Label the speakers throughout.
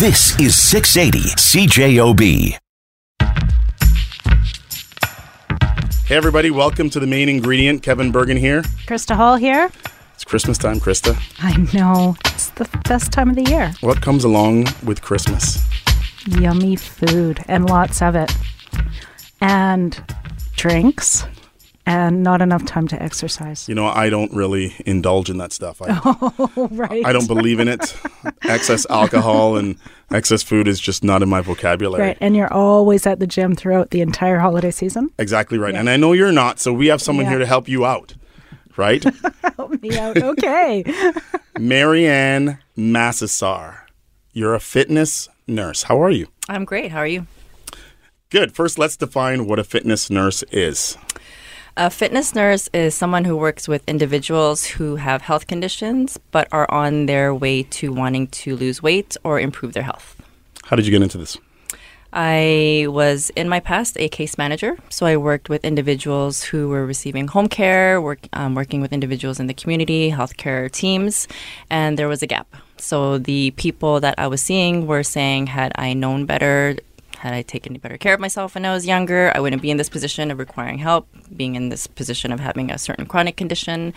Speaker 1: This is 680 CJOB.
Speaker 2: Hey, everybody, welcome to the main ingredient. Kevin Bergen here.
Speaker 3: Krista Hall here.
Speaker 2: It's Christmas time, Krista.
Speaker 3: I know. It's the best time of the year.
Speaker 2: What comes along with Christmas?
Speaker 3: Yummy food and lots of it. And drinks and not enough time to exercise.
Speaker 2: You know, I don't really indulge in that stuff. I,
Speaker 3: Oh, right.
Speaker 2: I don't believe in it. excess alcohol and excess food is just not in my vocabulary.
Speaker 3: Right. And you're always at the gym throughout the entire holiday season.
Speaker 2: Exactly right. And I know you're not, so we have someone
Speaker 3: Yeah.
Speaker 2: here to help you out, right?
Speaker 3: Help me out. Okay.
Speaker 2: Marianne Massasar. You're a fitness nurse. How are you?
Speaker 4: I'm great. How are you?
Speaker 2: Good. First, let's define what a fitness nurse is.
Speaker 4: A fitness nurse is someone who works with individuals who have health conditions but are on their way to wanting to lose weight or improve their health.
Speaker 2: How did you get into this?
Speaker 4: I was in my past a case manager, so I worked with individuals who were receiving home care, work, um, working with individuals in the community, healthcare teams, and there was a gap. So the people that I was seeing were saying, had I known better, had I taken better care of myself when I was younger, I wouldn't be in this position of requiring help, being in this position of having a certain chronic condition.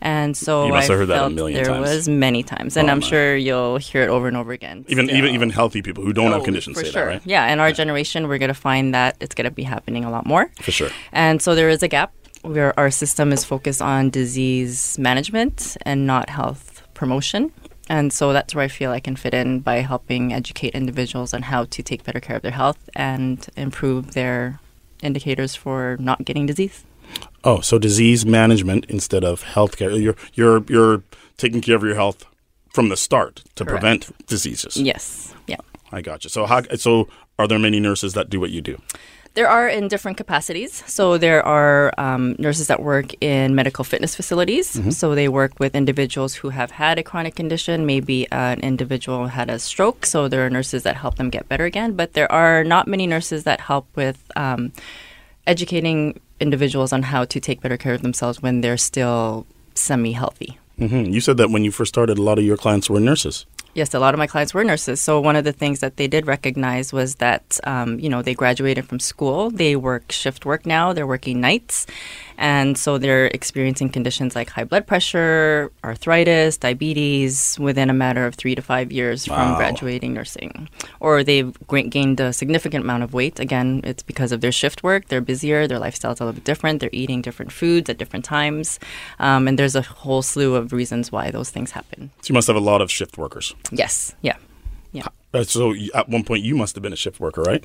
Speaker 4: And so
Speaker 2: You must
Speaker 4: I
Speaker 2: have heard that a
Speaker 4: felt
Speaker 2: million
Speaker 4: there
Speaker 2: times.
Speaker 4: was many times, and
Speaker 2: Oh,
Speaker 4: I'm
Speaker 2: my.
Speaker 4: sure you'll hear it over and over again.
Speaker 2: Even even even healthy people who don't have
Speaker 4: Oh,
Speaker 2: conditions
Speaker 4: for
Speaker 2: say
Speaker 4: sure.
Speaker 2: that, right?
Speaker 4: Yeah, in our generation, we're going to find that it's going to be happening a lot more.
Speaker 2: For sure.
Speaker 4: And so there is a gap where our system is focused on disease management and not health promotion. And so that's where I feel I can fit in by helping educate individuals on how to take better care of their health and improve their indicators for not getting disease.
Speaker 2: Oh, so disease management instead of healthcare. You're you're you're taking care of your health from the start to
Speaker 4: Correct.
Speaker 2: prevent diseases.
Speaker 4: Yes. Yeah.
Speaker 2: I got you. So how so are there many nurses that do what you do?
Speaker 4: There are in different capacities. So there are um, nurses that work in medical fitness facilities. So they work with individuals who have had a chronic condition. Maybe an individual had a stroke. So there are nurses that help them get better again. But there are not many nurses that help with um, educating individuals on how to take better care of themselves when they're still semi-healthy.
Speaker 2: hmm You said that when you first started, a lot of your clients were nurses.
Speaker 4: Yes, a lot of my clients were nurses. So one of the things that they did recognize was that, um, you know, they graduated from school. They work shift work now. They're working nights, and so they're experiencing conditions like high blood pressure, arthritis, diabetes within a matter of three to five years
Speaker 2: Wow.
Speaker 4: from graduating nursing, or they've gained a significant amount of weight. Again, it's because of their shift work. They're busier. Their lifestyle's a little bit different. They're eating different foods at different times, um, and there's a whole slew of reasons why those things happen.
Speaker 2: So you must have a lot of shift workers.
Speaker 4: Yes. Yeah. Yeah.
Speaker 2: Uh, so at one point, you must have been a shift worker, right?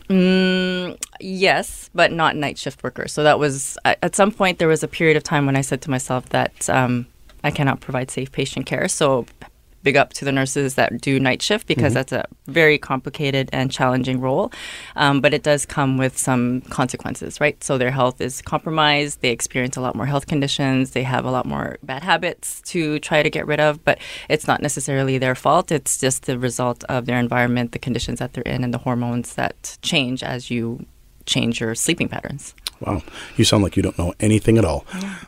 Speaker 4: Yes, but not night shift worker. So that was at some point there was a period of time when I said to myself that um, I cannot provide safe patient care. So big up to the nurses that do night shift because that's a very complicated and challenging role. Um, but it does come with some consequences, right? So their health is compromised. They experience a lot more health conditions. They have a lot more bad habits to try to get rid of. But it's not necessarily their fault. It's just the result of their environment, the conditions that they're in, and the hormones that change as you change your sleeping patterns.
Speaker 2: Wow, you sound like you don't know anything at all.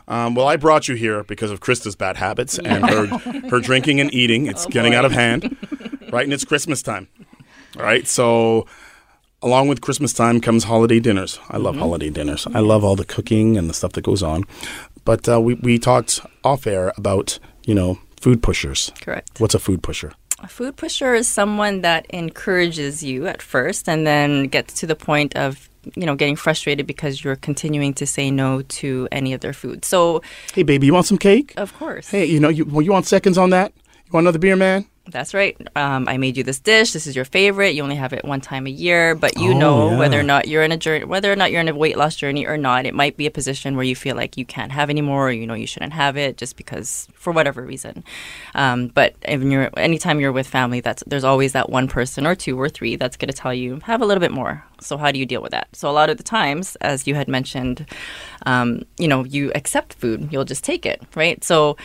Speaker 2: Um, well, I brought you here because of Krista's bad habits and her her drinking and eating. It's getting out of hand, right? And it's Christmas time, all right? So, along with Christmas time comes holiday dinners. I love holiday dinners. I love all the cooking and the stuff that goes on. But uh, we we talked off air about you know food pushers.
Speaker 4: Correct.
Speaker 2: What's a food pusher?
Speaker 4: A food pusher is someone that encourages you at first and then gets to the point of you know getting frustrated because you're continuing to say no to any of their food. So,
Speaker 2: Hey, baby, you want some cake?
Speaker 4: of course.
Speaker 2: Hey, you know, you well, you want seconds on that? You want another beer, man?
Speaker 4: That's right. Um, I made you this dish. This is your favorite. You only have it one time a year, but you
Speaker 2: Oh,
Speaker 4: know
Speaker 2: yeah.
Speaker 4: whether or not you're in a journey, whether or not you're in a weight loss journey or not. It might be a position where you feel like you can't have anymore, or you know you shouldn't have it just because for whatever reason. Um, but if you're, anytime you're with family, that's there's always that one person or two or three that's going to tell you have a little bit more. So how do you deal with that? So a lot of the times, as you had mentioned, um, you know, you accept food. You'll just take it, right? So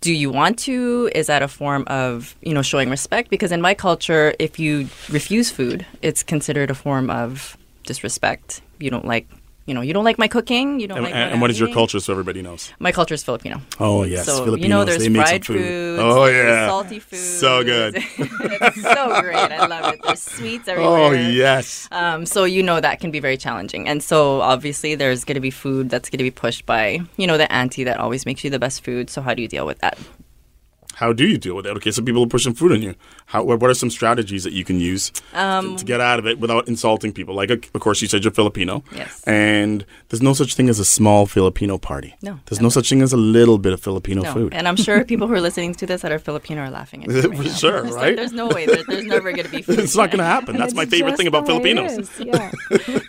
Speaker 4: do you want to? Is that a form of you know showing respect? Because in my culture if you refuse food it's considered a form of disrespect. You don't like you know, you don't like my cooking. You don't
Speaker 2: And,
Speaker 4: like.
Speaker 2: and,
Speaker 4: what
Speaker 2: and what your culture so everybody knows?
Speaker 4: My culture is Filipino.
Speaker 2: Oh, yes.
Speaker 4: So
Speaker 2: Filipinos,
Speaker 4: you know, there's
Speaker 2: they
Speaker 4: fried
Speaker 2: food.
Speaker 4: foods.
Speaker 2: Oh,
Speaker 4: there's
Speaker 2: yeah.
Speaker 4: salty food.
Speaker 2: So good.
Speaker 4: it's so great. I love it. There's sweets everywhere.
Speaker 2: Oh, yes.
Speaker 4: Um, so you know that can be very challenging, and so obviously there's going to be food that's going to be pushed by you know the auntie that always makes you the best food. So how do you deal with that?
Speaker 2: How do you deal with it? Okay, so people are pushing food on you. How, what, are some strategies that you can use
Speaker 4: Um,
Speaker 2: to, to get out of it without insulting people? Like, of course, you said you're Filipino.
Speaker 4: Yes.
Speaker 2: And there's no such thing as a small Filipino party.
Speaker 4: No,
Speaker 2: There's no such thing as a little bit of Filipino
Speaker 4: No,
Speaker 2: food.
Speaker 4: and I'm sure people who are listening to this that are Filipino are laughing at me. right
Speaker 2: sure, right?
Speaker 4: There's no way. There, there's never going to be food.
Speaker 2: it's not going to happen. That's my favorite thing about
Speaker 3: it
Speaker 2: Filipinos.
Speaker 3: is, Yeah.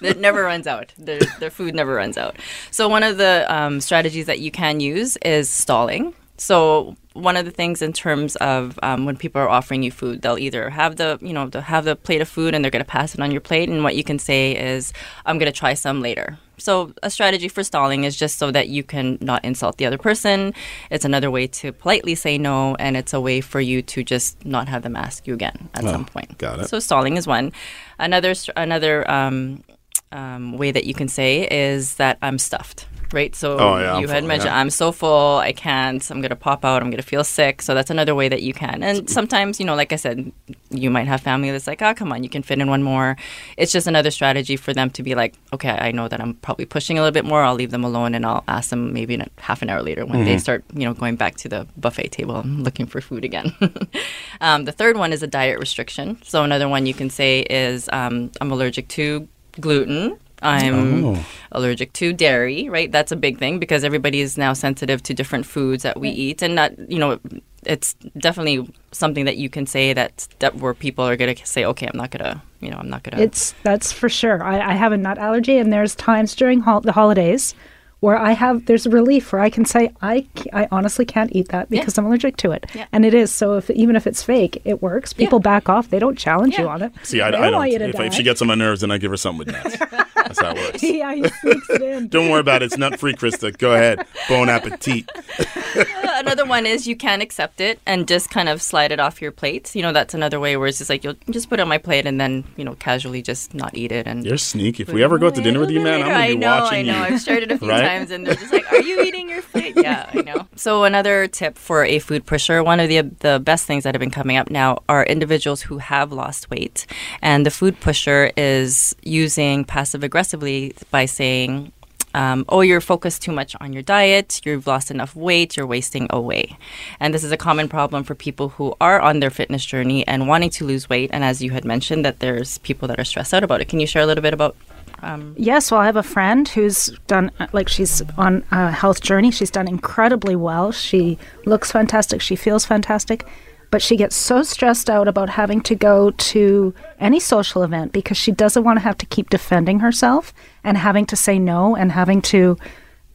Speaker 4: it never runs out. Their, their food never runs out. So one of the um, strategies that you can use is stalling. So one of the things in terms of um, when people are offering you food, they'll either have the you know they'll have the plate of food and they're going to pass it on your plate, and what you can say is, "I'm going to try some later." So a strategy for stalling is just so that you can not insult the other person. It's another way to politely say no, and it's a way for you to just not have them ask you again at
Speaker 2: Oh,
Speaker 4: some point.
Speaker 2: got it.
Speaker 4: So stalling is one. Another another um, um, way that you can say is that I'm stuffed. Right, so
Speaker 2: Oh, yeah, I'm
Speaker 4: you had
Speaker 2: full,
Speaker 4: mentioned
Speaker 2: yeah.
Speaker 4: I'm so full, I can't. I'm gonna pop out. I'm gonna feel sick. So that's another way that you can. And sometimes, you know, like I said, you might have family that's like, oh, come on, you can fit in one more. It's just another strategy for them to be like, okay, I know that I'm probably pushing a little bit more. I'll leave them alone, and I'll ask them maybe in a, half an hour later when
Speaker 2: Mm-hmm.
Speaker 4: they start, you know, going back to the buffet table and looking for food again. um, the third one is a diet restriction. So another one you can say is um, I'm allergic to gluten. I'm
Speaker 2: Oh.
Speaker 4: allergic to dairy, right? That's a big thing because everybody is now sensitive to different foods that we eat, and not, you know, it's definitely something that you can say that that where people are gonna say, okay, I'm not gonna, you know, I'm not gonna.
Speaker 3: It's that's for sure. I, I have a nut allergy, and there's times during hol- the holidays where I have there's a relief where I can say I, I honestly can't eat that because I'm allergic to it,
Speaker 4: Yeah.
Speaker 3: and it is. So if even if it's fake, it works. People back off. They don't challenge you on it.
Speaker 2: See, I, I don't.
Speaker 3: want you to
Speaker 2: If,
Speaker 3: die.
Speaker 2: if she gets on my nerves, then I give her something with nuts. That's how it works.
Speaker 3: yeah, he sneaks it in.
Speaker 2: Don't worry about it. It's nut free, Krista. Go ahead. Bon appetit.
Speaker 4: Uh, another one is you can accept it and just kind of slide it off your plate. You know, that's another way where it's just like you'll just put it on my plate and then you know casually just not eat it and.
Speaker 2: You're sneaky. If we ever go out to dinner with you, man, I'm gonna be
Speaker 4: I know,
Speaker 2: watching
Speaker 4: I know.
Speaker 2: you.
Speaker 4: I've shared it a few
Speaker 2: Right?
Speaker 4: times, and they're just like, "Are you eating your plate?" Yeah, I know. So another tip for a food pusher, one of the the best things that have been coming up now are individuals who have lost weight, and the food pusher is using passive aggressively by saying. Um, oh, you're focused too much on your diet, you've lost enough weight, you're wasting away. And this is a common problem for people who are on their fitness journey and wanting to lose weight. And as you had mentioned, that there's people that are stressed out about it. Can you share a little bit about um,
Speaker 3: Yes, well, I have a friend who's done, uh, like, she's on a health journey. She's done incredibly well. She looks fantastic. She feels fantastic. But she gets so stressed out about having to go to any social event because she doesn't want to have to keep defending herself and having to say no and having to.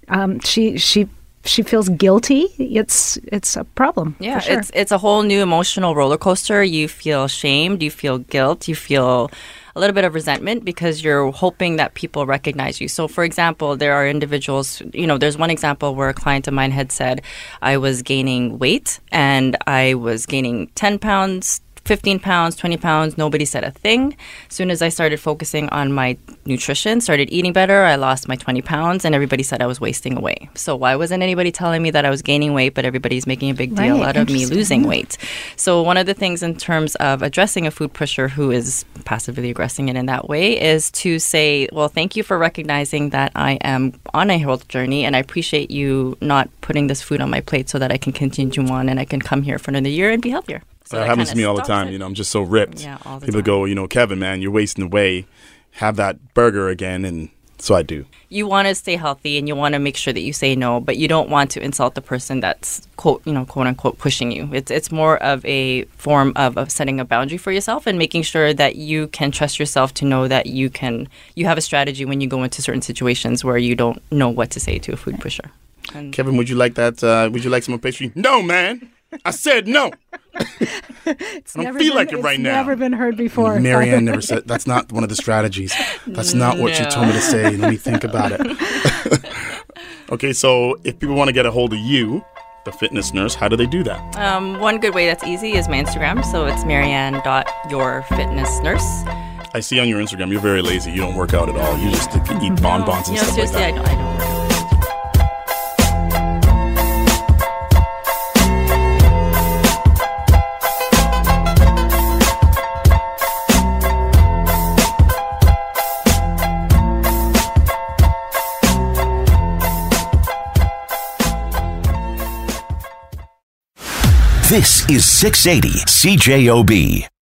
Speaker 3: Um, she she she feels guilty. It's it's a problem.
Speaker 4: Yeah,
Speaker 3: sure.
Speaker 4: it's it's a whole new emotional roller coaster. You feel shamed, you feel guilt, you feel a little bit of resentment because you're hoping that people recognize you. So, for example, there are individuals. You know, there's one example where a client of mine had said, "I was gaining weight and I was gaining ten pounds." 15 pounds, 20 pounds, nobody said a thing. As soon as I started focusing on my nutrition, started eating better, I lost my 20 pounds and everybody said I was wasting away. So why wasn't anybody telling me that I was gaining weight, but everybody's making a big deal
Speaker 3: Right,
Speaker 4: out of me losing weight? So one of the things in terms of addressing a food pusher who is passively aggressing it in that way is to say, well, thank you for recognizing that I am on a health journey and I appreciate you not putting this food on my plate so that I can continue on and I can come here for another year and be healthier. So
Speaker 2: that
Speaker 4: that
Speaker 2: happens to me all the time.
Speaker 4: it.
Speaker 2: You know, I'm just so ripped.
Speaker 4: Yeah, all the
Speaker 2: People
Speaker 4: time.
Speaker 2: go, you know, Kevin, man, you're wasting away. Have that burger again, and so I do.
Speaker 4: you want to stay healthy and you want to make sure that you say no, but you don't want to insult the person that's quote you know quote unquote pushing you. It's it's more of a form of, of setting a boundary for yourself and making sure that you can trust yourself to know that you can you have a strategy when you go into certain situations where you don't know what to say to a food pusher. And
Speaker 2: Kevin, would you like that? Uh, would you like some more pastry? No, man. I said no.
Speaker 3: It's
Speaker 2: I don't
Speaker 3: never
Speaker 2: feel
Speaker 3: been-
Speaker 2: like it
Speaker 3: it's
Speaker 2: right now.
Speaker 3: Never been heard before.
Speaker 2: Mary Ann never said that's not one of the strategies. That's not what she told me to say. Let me think about it. okay, so if people want to get a hold of you, the fitness nurse, how do they do that?
Speaker 4: Um, one good way that's easy is my Instagram. So it's marianne.yourfitnessnurse.
Speaker 2: I see on your Instagram you're very lazy. You don't work out at all. You just eat bonbons and
Speaker 4: You know,
Speaker 2: stuff like
Speaker 4: seriously,
Speaker 2: that.
Speaker 4: I don't. I don't.
Speaker 1: Is 680 CJOB.